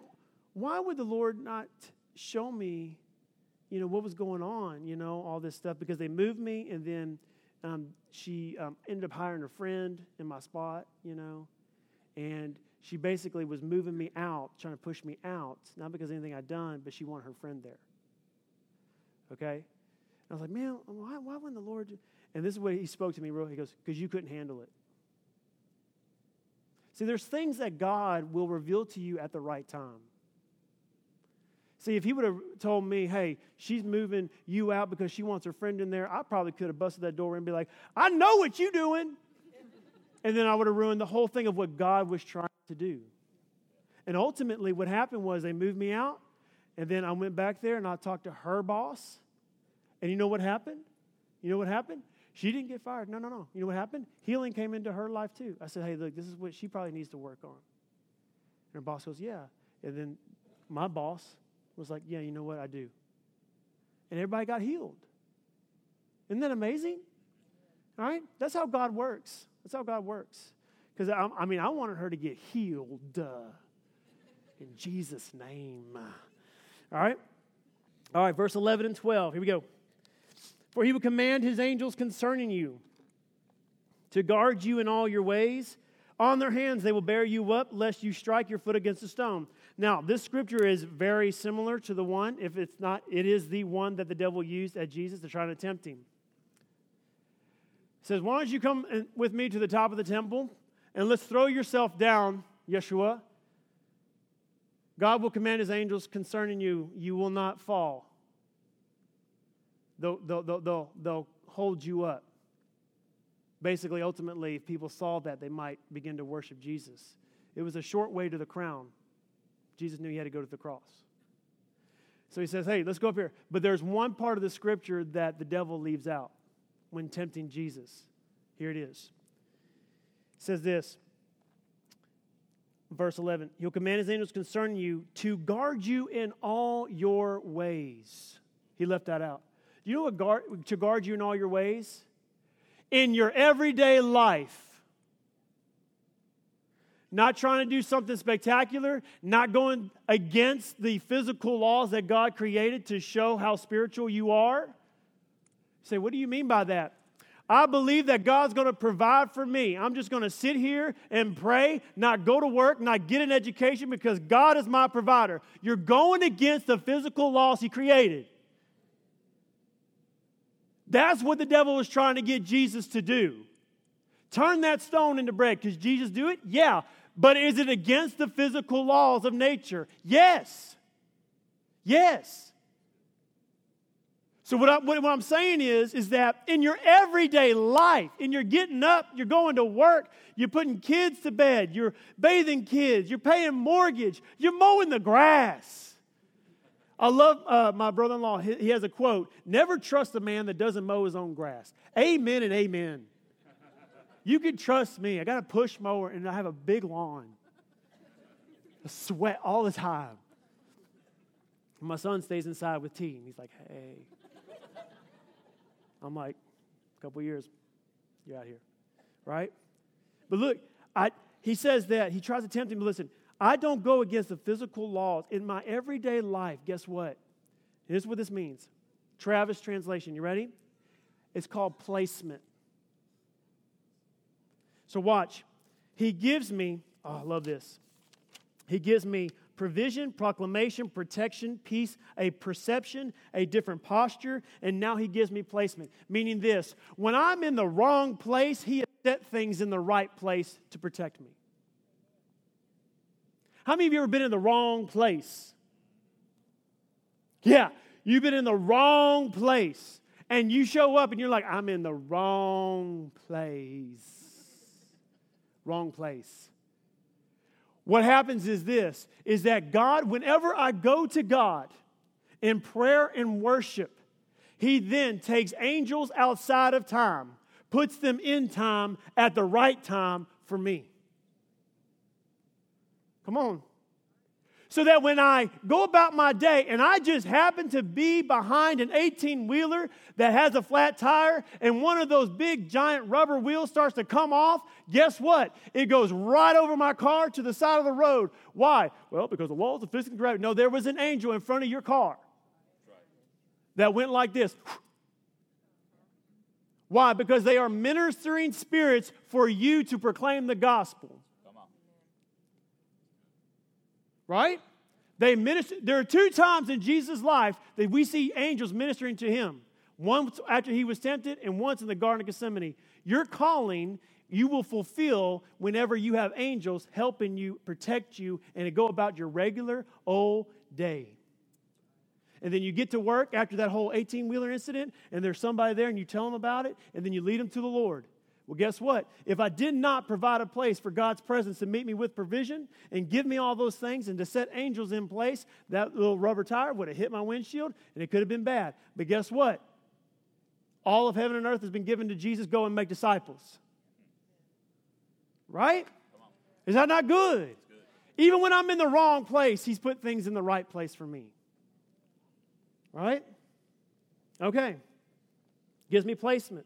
why would the Lord not show me, you know, what was going on, you know, all this stuff? Because they moved me, and then um, she um, ended up hiring a friend in my spot, you know, and she basically was moving me out, trying to push me out, not because of anything I'd done, but she wanted her friend there. Okay? And I was like, man, why, why wouldn't the Lord? And this is what he spoke to me, real. He goes, because you couldn't handle it. See, there's things that God will reveal to you at the right time. See, if he would have told me, hey, she's moving you out because she wants her friend in there, I probably could have busted that door and be like, I know what you're doing. and then I would have ruined the whole thing of what God was trying to do. And ultimately, what happened was they moved me out, and then I went back there and I talked to her boss. And you know what happened? You know what happened? She didn't get fired. No, no, no. You know what happened? Healing came into her life too. I said, hey, look, this is what she probably needs to work on. And her boss goes, yeah. And then my boss was like, yeah, you know what? I do. And everybody got healed. Isn't that amazing? All right? That's how God works. That's how God works. Because, I, I, mean, I wanted her to get healed uh, in Jesus' name. All right? All right, verse 11 and 12. Here we go. For he will command his angels concerning you to guard you in all your ways. On their hands they will bear you up, lest you strike your foot against a stone. Now, this scripture is very similar to the one, if it's not, it is the one that the devil used at Jesus to try to tempt him. It says, Why don't you come with me to the top of the temple and let's throw yourself down, Yeshua? God will command his angels concerning you, you will not fall. They'll, they'll, they'll, they'll, hold you up. Basically, ultimately, if people saw that, they might begin to worship Jesus. It was a short way to the crown. Jesus knew he had to go to the cross. So he says, Hey, let's go up here. But there's one part of the scripture that the devil leaves out when tempting Jesus. Here it is. It says this, verse 11 He'll command his angels concerning you to guard you in all your ways. He left that out. You know what guard, to guard you in all your ways? In your everyday life. Not trying to do something spectacular, not going against the physical laws that God created to show how spiritual you are. You say, what do you mean by that? I believe that God's going to provide for me. I'm just going to sit here and pray, not go to work, not get an education because God is my provider. You're going against the physical laws He created. That's what the devil was trying to get Jesus to do. Turn that stone into bread. Because Jesus do it? Yeah. But is it against the physical laws of nature? Yes. Yes. So what, I, what, I'm saying is, is that in your everyday life, in your getting up, you're going to work, you're putting kids to bed, you're bathing kids, you're paying mortgage, you're mowing the grass. I love uh, my brother-in-law. He, he has a quote: "Never trust a man that doesn't mow his own grass." Amen and amen. You can trust me. I got a push mower and I have a big lawn. I sweat all the time. My son stays inside with tea and he's like, "Hey." I'm like, a couple years, you're out here, right? But look, I, he says that he tries to tempt him. To listen, I don't go against the physical laws in my everyday life. Guess what? Here's what this means. Travis translation. You ready? It's called placement. So watch. He gives me. Oh, I love this. He gives me provision, proclamation, protection, peace, a perception, a different posture, and now he gives me placement. Meaning this when I'm in the wrong place, he has set things in the right place to protect me. How many of you ever been in the wrong place? Yeah, you've been in the wrong place, and you show up and you're like, I'm in the wrong place. Wrong place. What happens is this is that God, whenever I go to God in prayer and worship, He then takes angels outside of time, puts them in time at the right time for me. Come on so that when I go about my day and I just happen to be behind an 18 wheeler that has a flat tire and one of those big giant rubber wheels starts to come off, guess what? It goes right over my car to the side of the road. Why? Well, because the laws of physics and gravity. No, there was an angel in front of your car that went like this. Why? Because they are ministering spirits for you to proclaim the gospel. Right? They minister, there are two times in Jesus' life that we see angels ministering to him. Once after he was tempted, and once in the Garden of Gethsemane. Your calling you will fulfill whenever you have angels helping you, protect you, and go about your regular old day. And then you get to work after that whole 18 wheeler incident, and there's somebody there, and you tell them about it, and then you lead them to the Lord. Well, guess what? If I did not provide a place for God's presence to meet me with provision and give me all those things and to set angels in place, that little rubber tire would have hit my windshield and it could have been bad. But guess what? All of heaven and earth has been given to Jesus. Go and make disciples. Right? Is that not good? good? Even when I'm in the wrong place, He's put things in the right place for me. Right? Okay. Gives me placement.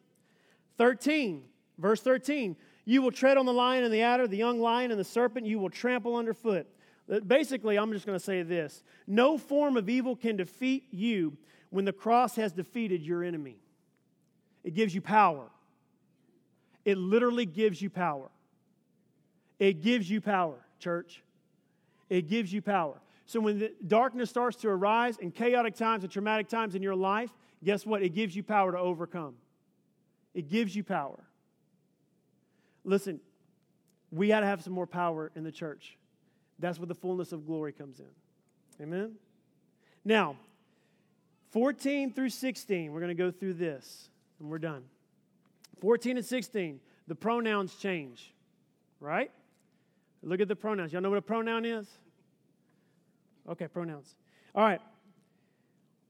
13. Verse 13, you will tread on the lion and the adder, the young lion and the serpent, you will trample underfoot. Uh, basically, I'm just going to say this no form of evil can defeat you when the cross has defeated your enemy. It gives you power. It literally gives you power. It gives you power, church. It gives you power. So when the darkness starts to arise and chaotic times and traumatic times in your life, guess what? It gives you power to overcome. It gives you power. Listen, we got to have some more power in the church. That's where the fullness of glory comes in. Amen? Now, 14 through 16, we're going to go through this and we're done. 14 and 16, the pronouns change, right? Look at the pronouns. Y'all know what a pronoun is? Okay, pronouns. All right.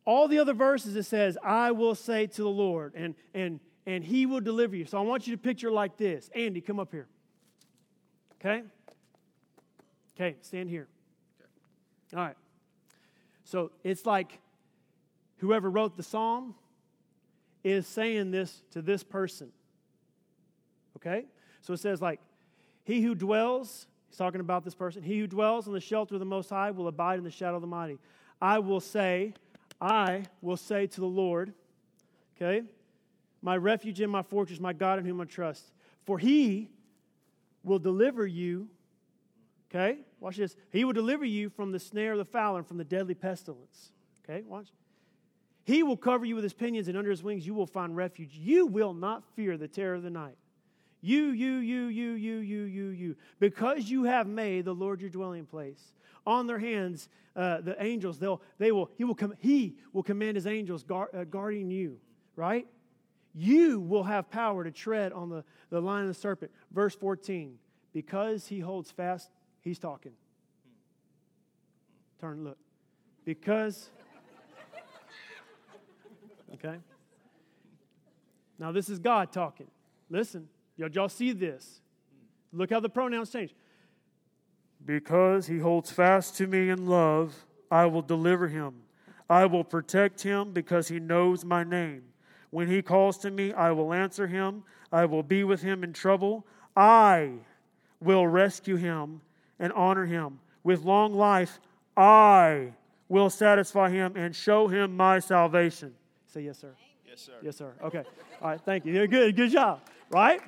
All the other verses it says, I will say to the Lord, and and and he will deliver you. So I want you to picture like this. Andy, come up here. Okay? Okay, stand here. Okay. All right. So it's like whoever wrote the psalm is saying this to this person. Okay? So it says, like, he who dwells, he's talking about this person, he who dwells in the shelter of the Most High will abide in the shadow of the mighty. I will say, I will say to the Lord, okay? My refuge and my fortress, my God in whom I trust. For he will deliver you, okay? Watch this. He will deliver you from the snare of the fowler and from the deadly pestilence. Okay, watch. He will cover you with his pinions, and under his wings you will find refuge. You will not fear the terror of the night. You, you, you, you, you, you, you, you. Because you have made the Lord your dwelling place. On their hands, uh, the angels, they'll, they will, he will come, he will command his angels uh, guarding you, right? You will have power to tread on the, the lion and the serpent. Verse 14. Because he holds fast, he's talking. Turn, look. Because, okay? Now, this is God talking. Listen. Y'all see this? Look how the pronouns change. Because he holds fast to me in love, I will deliver him. I will protect him because he knows my name. When he calls to me, I will answer him. I will be with him in trouble. I will rescue him and honor him. With long life, I will satisfy him and show him my salvation. Say yes, sir. Yes, sir. Yes, sir. Okay. All right. Thank you. You're good. Good job. Right?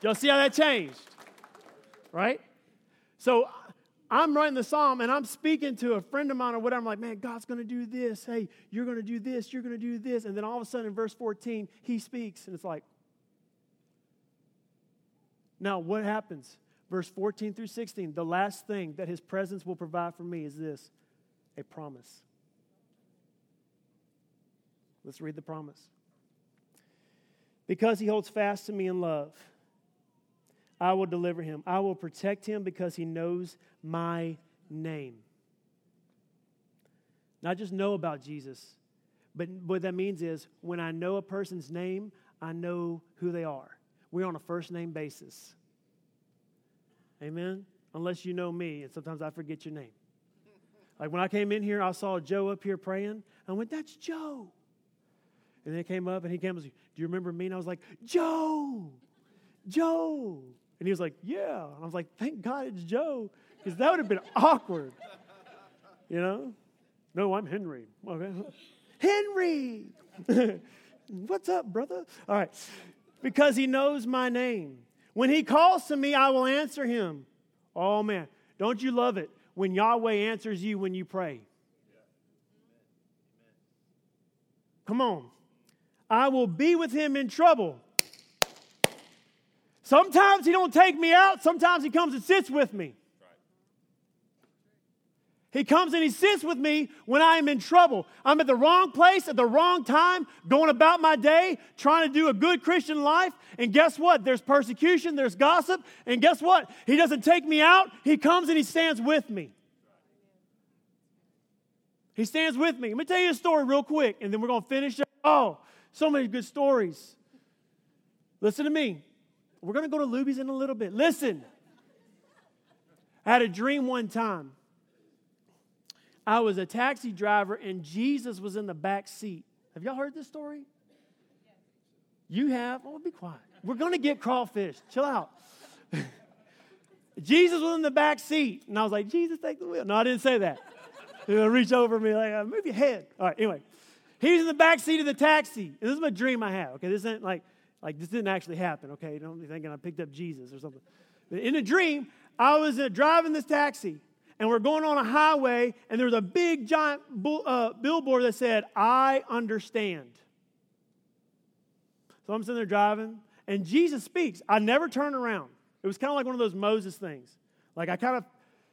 Y'all see how that changed? Right? So I'm writing the psalm and I'm speaking to a friend of mine or whatever. I'm like, man, God's going to do this. Hey, you're going to do this. You're going to do this. And then all of a sudden in verse 14, he speaks. And it's like, now what happens? Verse 14 through 16, the last thing that his presence will provide for me is this a promise. Let's read the promise. Because he holds fast to me in love, I will deliver him. I will protect him because he knows my name. Not just know about Jesus, but what that means is when I know a person's name, I know who they are. We're on a first name basis. Amen? Unless you know me, and sometimes I forget your name. Like when I came in here, I saw Joe up here praying. I went, That's Joe. And then he came up and he came and was, Do you remember me? And I was like, Joe, Joe. And he was like, Yeah. And I was like, Thank God it's Joe, because that would have been awkward. You know? No, I'm Henry. Okay. Henry! What's up, brother? All right. Because he knows my name. When he calls to me, I will answer him. Oh, man. Don't you love it when Yahweh answers you when you pray? Come on. I will be with him in trouble. Sometimes he don't take me out, sometimes he comes and sits with me. He comes and he sits with me when I am in trouble. I'm at the wrong place at the wrong time, going about my day, trying to do a good Christian life. And guess what? There's persecution, there's gossip. And guess what? He doesn't take me out, he comes and he stands with me. He stands with me. Let me tell you a story real quick, and then we're going to finish. Up. Oh, so many good stories. Listen to me. We're going to go to Luby's in a little bit. Listen. I had a dream one time. I was a taxi driver and Jesus was in the back seat. Have y'all heard this story? You have? Oh, be quiet. We're going to get crawfish. Chill out. Jesus was in the back seat. And I was like, Jesus, take the wheel. No, I didn't say that. He'll reach over me like, uh, move your head. All right, anyway. He was in the back seat of the taxi. This is my dream I have. Okay, this isn't like, like this didn't actually happen. Okay, don't be thinking I picked up Jesus or something. But in a dream, I was uh, driving this taxi and we're going on a highway, and there was a big giant uh, billboard that said, I understand. So I'm sitting there driving, and Jesus speaks. I never turn around. It was kind of like one of those Moses things. Like, I kind of,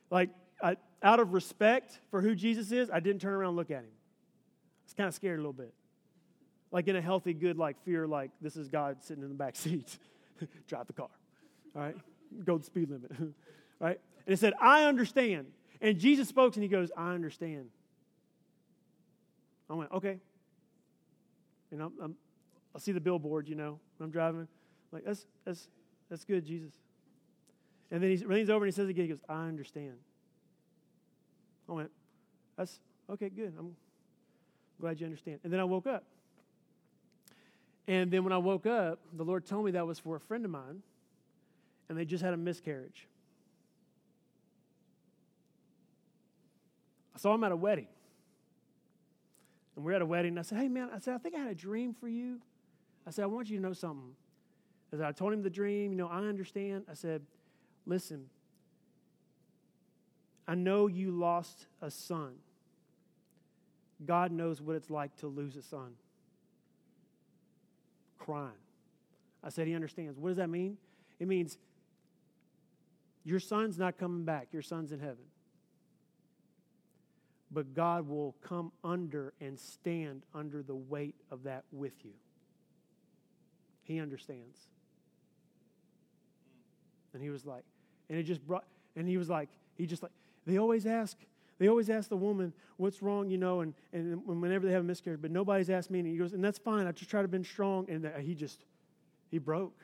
like, I, out of respect for who Jesus is, I didn't turn around and look at him. I was kind of scared a little bit. Like, in a healthy, good, like, fear, like, this is God sitting in the back seat. Drive the car. All right? Go the speed limit. right? And it said, I understand. And Jesus spoke and he goes, I understand. I went, okay. And I'm, I'm, i see the billboard, you know, when I'm driving. I'm like, that's, that's, that's good, Jesus. And then he leans over and he says again, he goes, I understand. I went, that's okay, good. I'm glad you understand. And then I woke up. And then when I woke up, the Lord told me that was for a friend of mine, and they just had a miscarriage. I saw him at a wedding. And we're at a wedding. And I said, Hey, man, I said, I think I had a dream for you. I said, I want you to know something. I said, I told him the dream. You know, I understand. I said, Listen, I know you lost a son. God knows what it's like to lose a son. Crying. I said, He understands. What does that mean? It means your son's not coming back, your son's in heaven. But God will come under and stand under the weight of that with you. He understands. And he was like, and it just brought, and he was like, he just like, they always ask, they always ask the woman, what's wrong, you know, and, and whenever they have a miscarriage, but nobody's asked me. And he goes, and that's fine. I just try to be strong. And he just, he broke.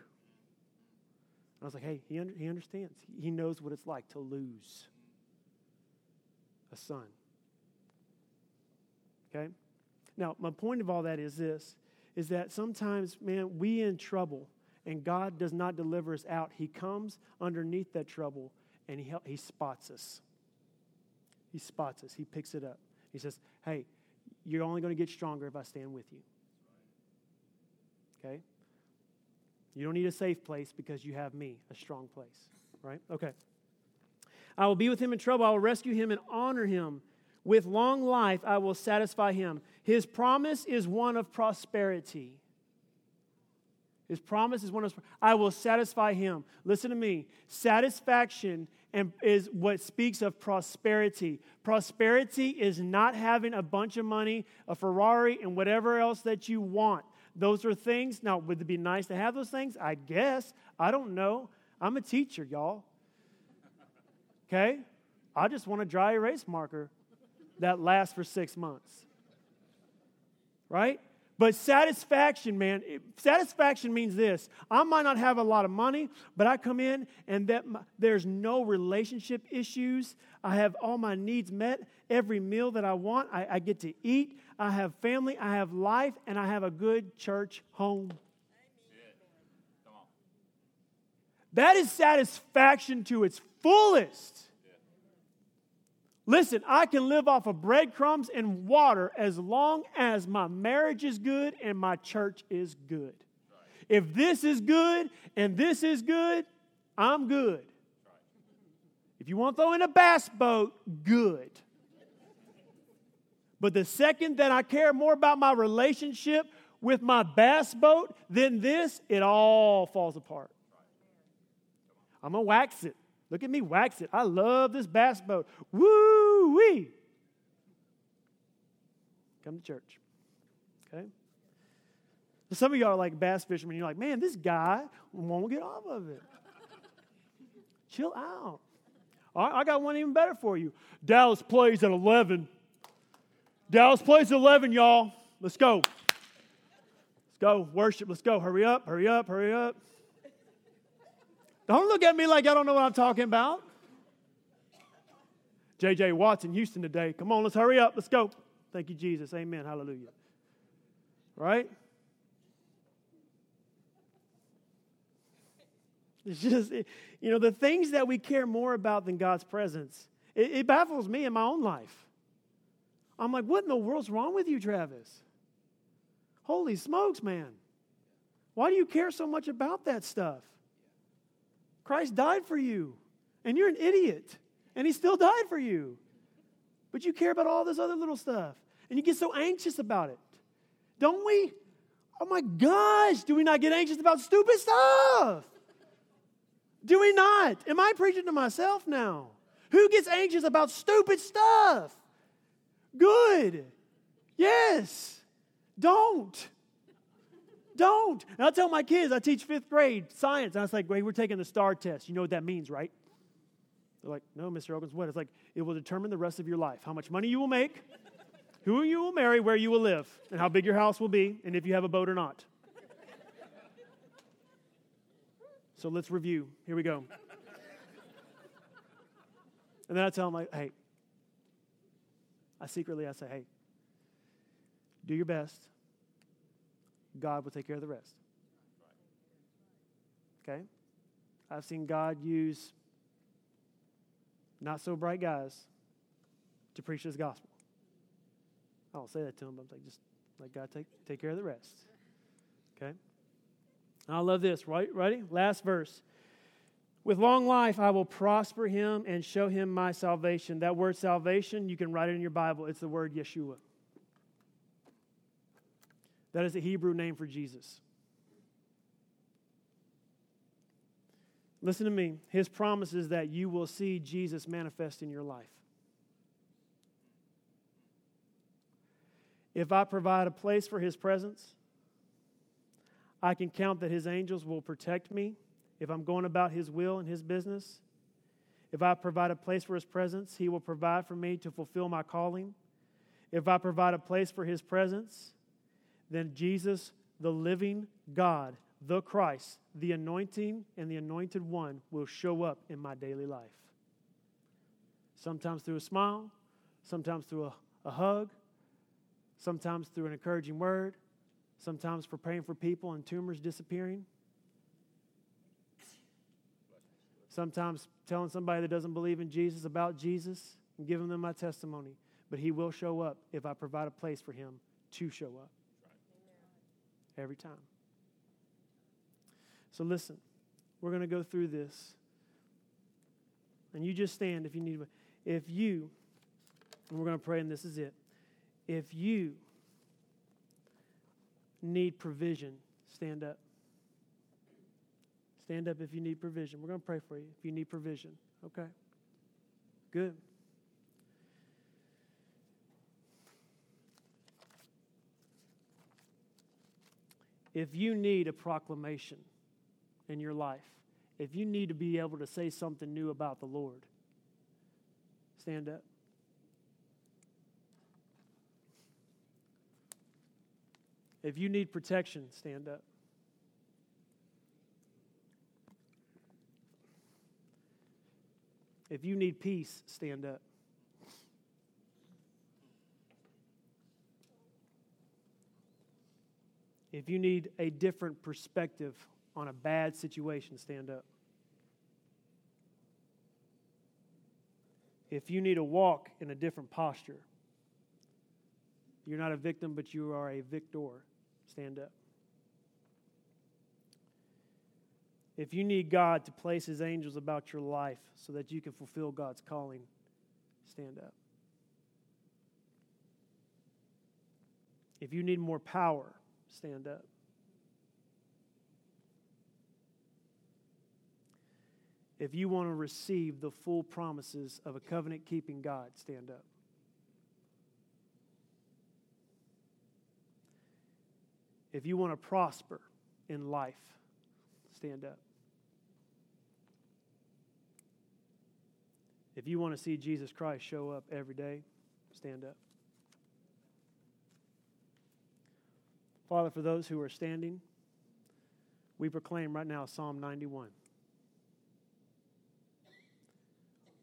I was like, hey, he, under, he understands. He knows what it's like to lose a son. Okay? Now, my point of all that is this is that sometimes, man, we in trouble and God does not deliver us out. He comes underneath that trouble and he, he spots us. He spots us. He picks it up. He says, hey, you're only going to get stronger if I stand with you. Okay? You don't need a safe place because you have me, a strong place. Right? Okay. I will be with him in trouble. I will rescue him and honor him. With long life, I will satisfy him. His promise is one of prosperity. His promise is one of I will satisfy him. Listen to me. Satisfaction and is what speaks of prosperity. Prosperity is not having a bunch of money, a Ferrari, and whatever else that you want. Those are things. Now, would it be nice to have those things? I guess. I don't know. I'm a teacher, y'all. Okay? I just want a dry erase marker that lasts for six months. Right? But satisfaction, man, satisfaction means this. I might not have a lot of money, but I come in and that my, there's no relationship issues. I have all my needs met. Every meal that I want, I, I get to eat. I have family, I have life, and I have a good church home. That is satisfaction to its fullest. Listen, I can live off of breadcrumbs and water as long as my marriage is good and my church is good. If this is good and this is good, I'm good. If you want to throw in a bass boat, good. But the second that I care more about my relationship with my bass boat than this, it all falls apart. I'm going to wax it. Look at me wax it. I love this bass boat. Woo wee. Come to church. Okay? Some of y'all are like bass fishermen. You're like, man, this guy won't get off of it. Chill out. All right, I got one even better for you. Dallas plays at 11. Dallas plays at 11, y'all. Let's go. Let's go. Worship. Let's go. Hurry up, hurry up, hurry up. Don't look at me like I don't know what I'm talking about. J.J. Watt's in Houston today. Come on, let's hurry up. Let's go. Thank you, Jesus. Amen. Hallelujah. Right? It's just, you know, the things that we care more about than God's presence. It, it baffles me in my own life. I'm like, what in the world's wrong with you, Travis? Holy smokes, man. Why do you care so much about that stuff? Christ died for you, and you're an idiot, and he still died for you. But you care about all this other little stuff, and you get so anxious about it. Don't we? Oh my gosh, do we not get anxious about stupid stuff? Do we not? Am I preaching to myself now? Who gets anxious about stupid stuff? Good. Yes. Don't. Don't. And I tell my kids, I teach fifth grade science, and I was like, wait, we're taking the STAAR test. You know what that means, right? They're like, no, Mr. Ogans, what? It's like, it will determine the rest of your life. How much money you will make, who you will marry, where you will live, and how big your house will be, and if you have a boat or not. So let's review. Here we go. And then I tell them, like, hey, I secretly I say, hey, do your best. God will take care of the rest. Okay? I've seen God use not so bright guys to preach his gospel. I don't say that to him, but I'm like, just let God take, take care of the rest. Okay? I love this. Right? Ready? Last verse. With long life, I will prosper him and show him my salvation. That word salvation, you can write it in your Bible. It's the word Yeshua. That is the Hebrew name for Jesus. Listen to me. His promise is that you will see Jesus manifest in your life. If I provide a place for his presence, I can count that his angels will protect me if I'm going about his will and his business. If I provide a place for his presence, he will provide for me to fulfill my calling. If I provide a place for his presence, then Jesus, the living God, the Christ, the anointing and the anointed one will show up in my daily life. Sometimes through a smile, sometimes through a, a hug, sometimes through an encouraging word, sometimes for praying for people and tumors disappearing, sometimes telling somebody that doesn't believe in Jesus about Jesus and giving them my testimony. But He will show up if I provide a place for Him to show up. Every time. So listen, we're going to go through this. And you just stand if you need. If you, and we're going to pray, and this is it. If you need provision, stand up. Stand up if you need provision. We're going to pray for you if you need provision. Okay? Good. If you need a proclamation in your life, if you need to be able to say something new about the Lord, stand up. If you need protection, stand up. If you need peace, stand up. If you need a different perspective on a bad situation, stand up. If you need to walk in a different posture, you're not a victim, but you are a victor, stand up. If you need God to place his angels about your life so that you can fulfill God's calling, stand up. If you need more power, stand up. If you want to receive the full promises of a covenant keeping God, stand up. If you want to prosper in life, stand up. If you want to see Jesus Christ show up every day, stand up. Father, for those who are standing, we proclaim right now Psalm 91.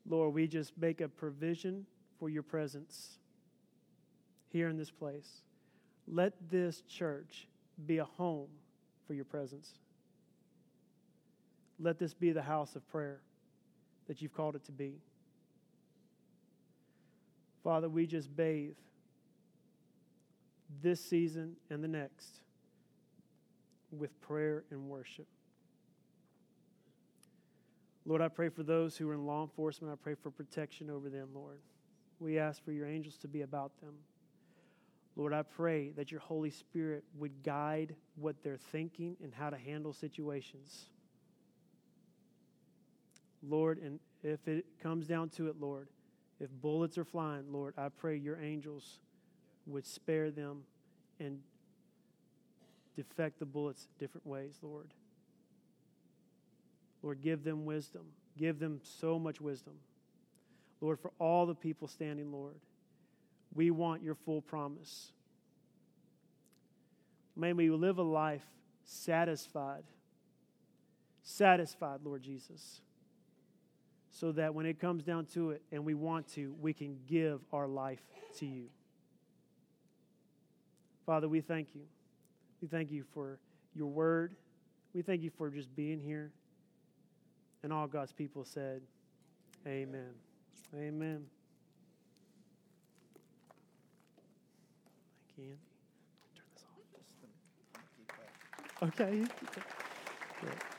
Lord, we just make a provision for your presence here in this place. Let this church be a home for your presence. Let this be the house of prayer that you've called it to be. Father, we just bathe this season and the next with prayer and worship. Lord, I pray for those who are in law enforcement. I pray for protection over them, Lord. We ask for your angels to be about them. Lord, I pray that your Holy Spirit would guide what they're thinking and how to handle situations. Lord, and if it comes down to it, Lord, if bullets are flying, Lord, I pray your angels would spare them and defect the bullets different ways, Lord. Lord, give them wisdom. Give them so much wisdom. Lord, for all the people standing, Lord, we want your full promise. May we live a life satisfied, satisfied, Lord Jesus, so that when it comes down to it and we want to, we can give our life to you. Father, we thank you. We thank you for your word. We thank you for just being here. And all God's people said, Amen. Amen. Thank you, Andy. Turn this off. Okay.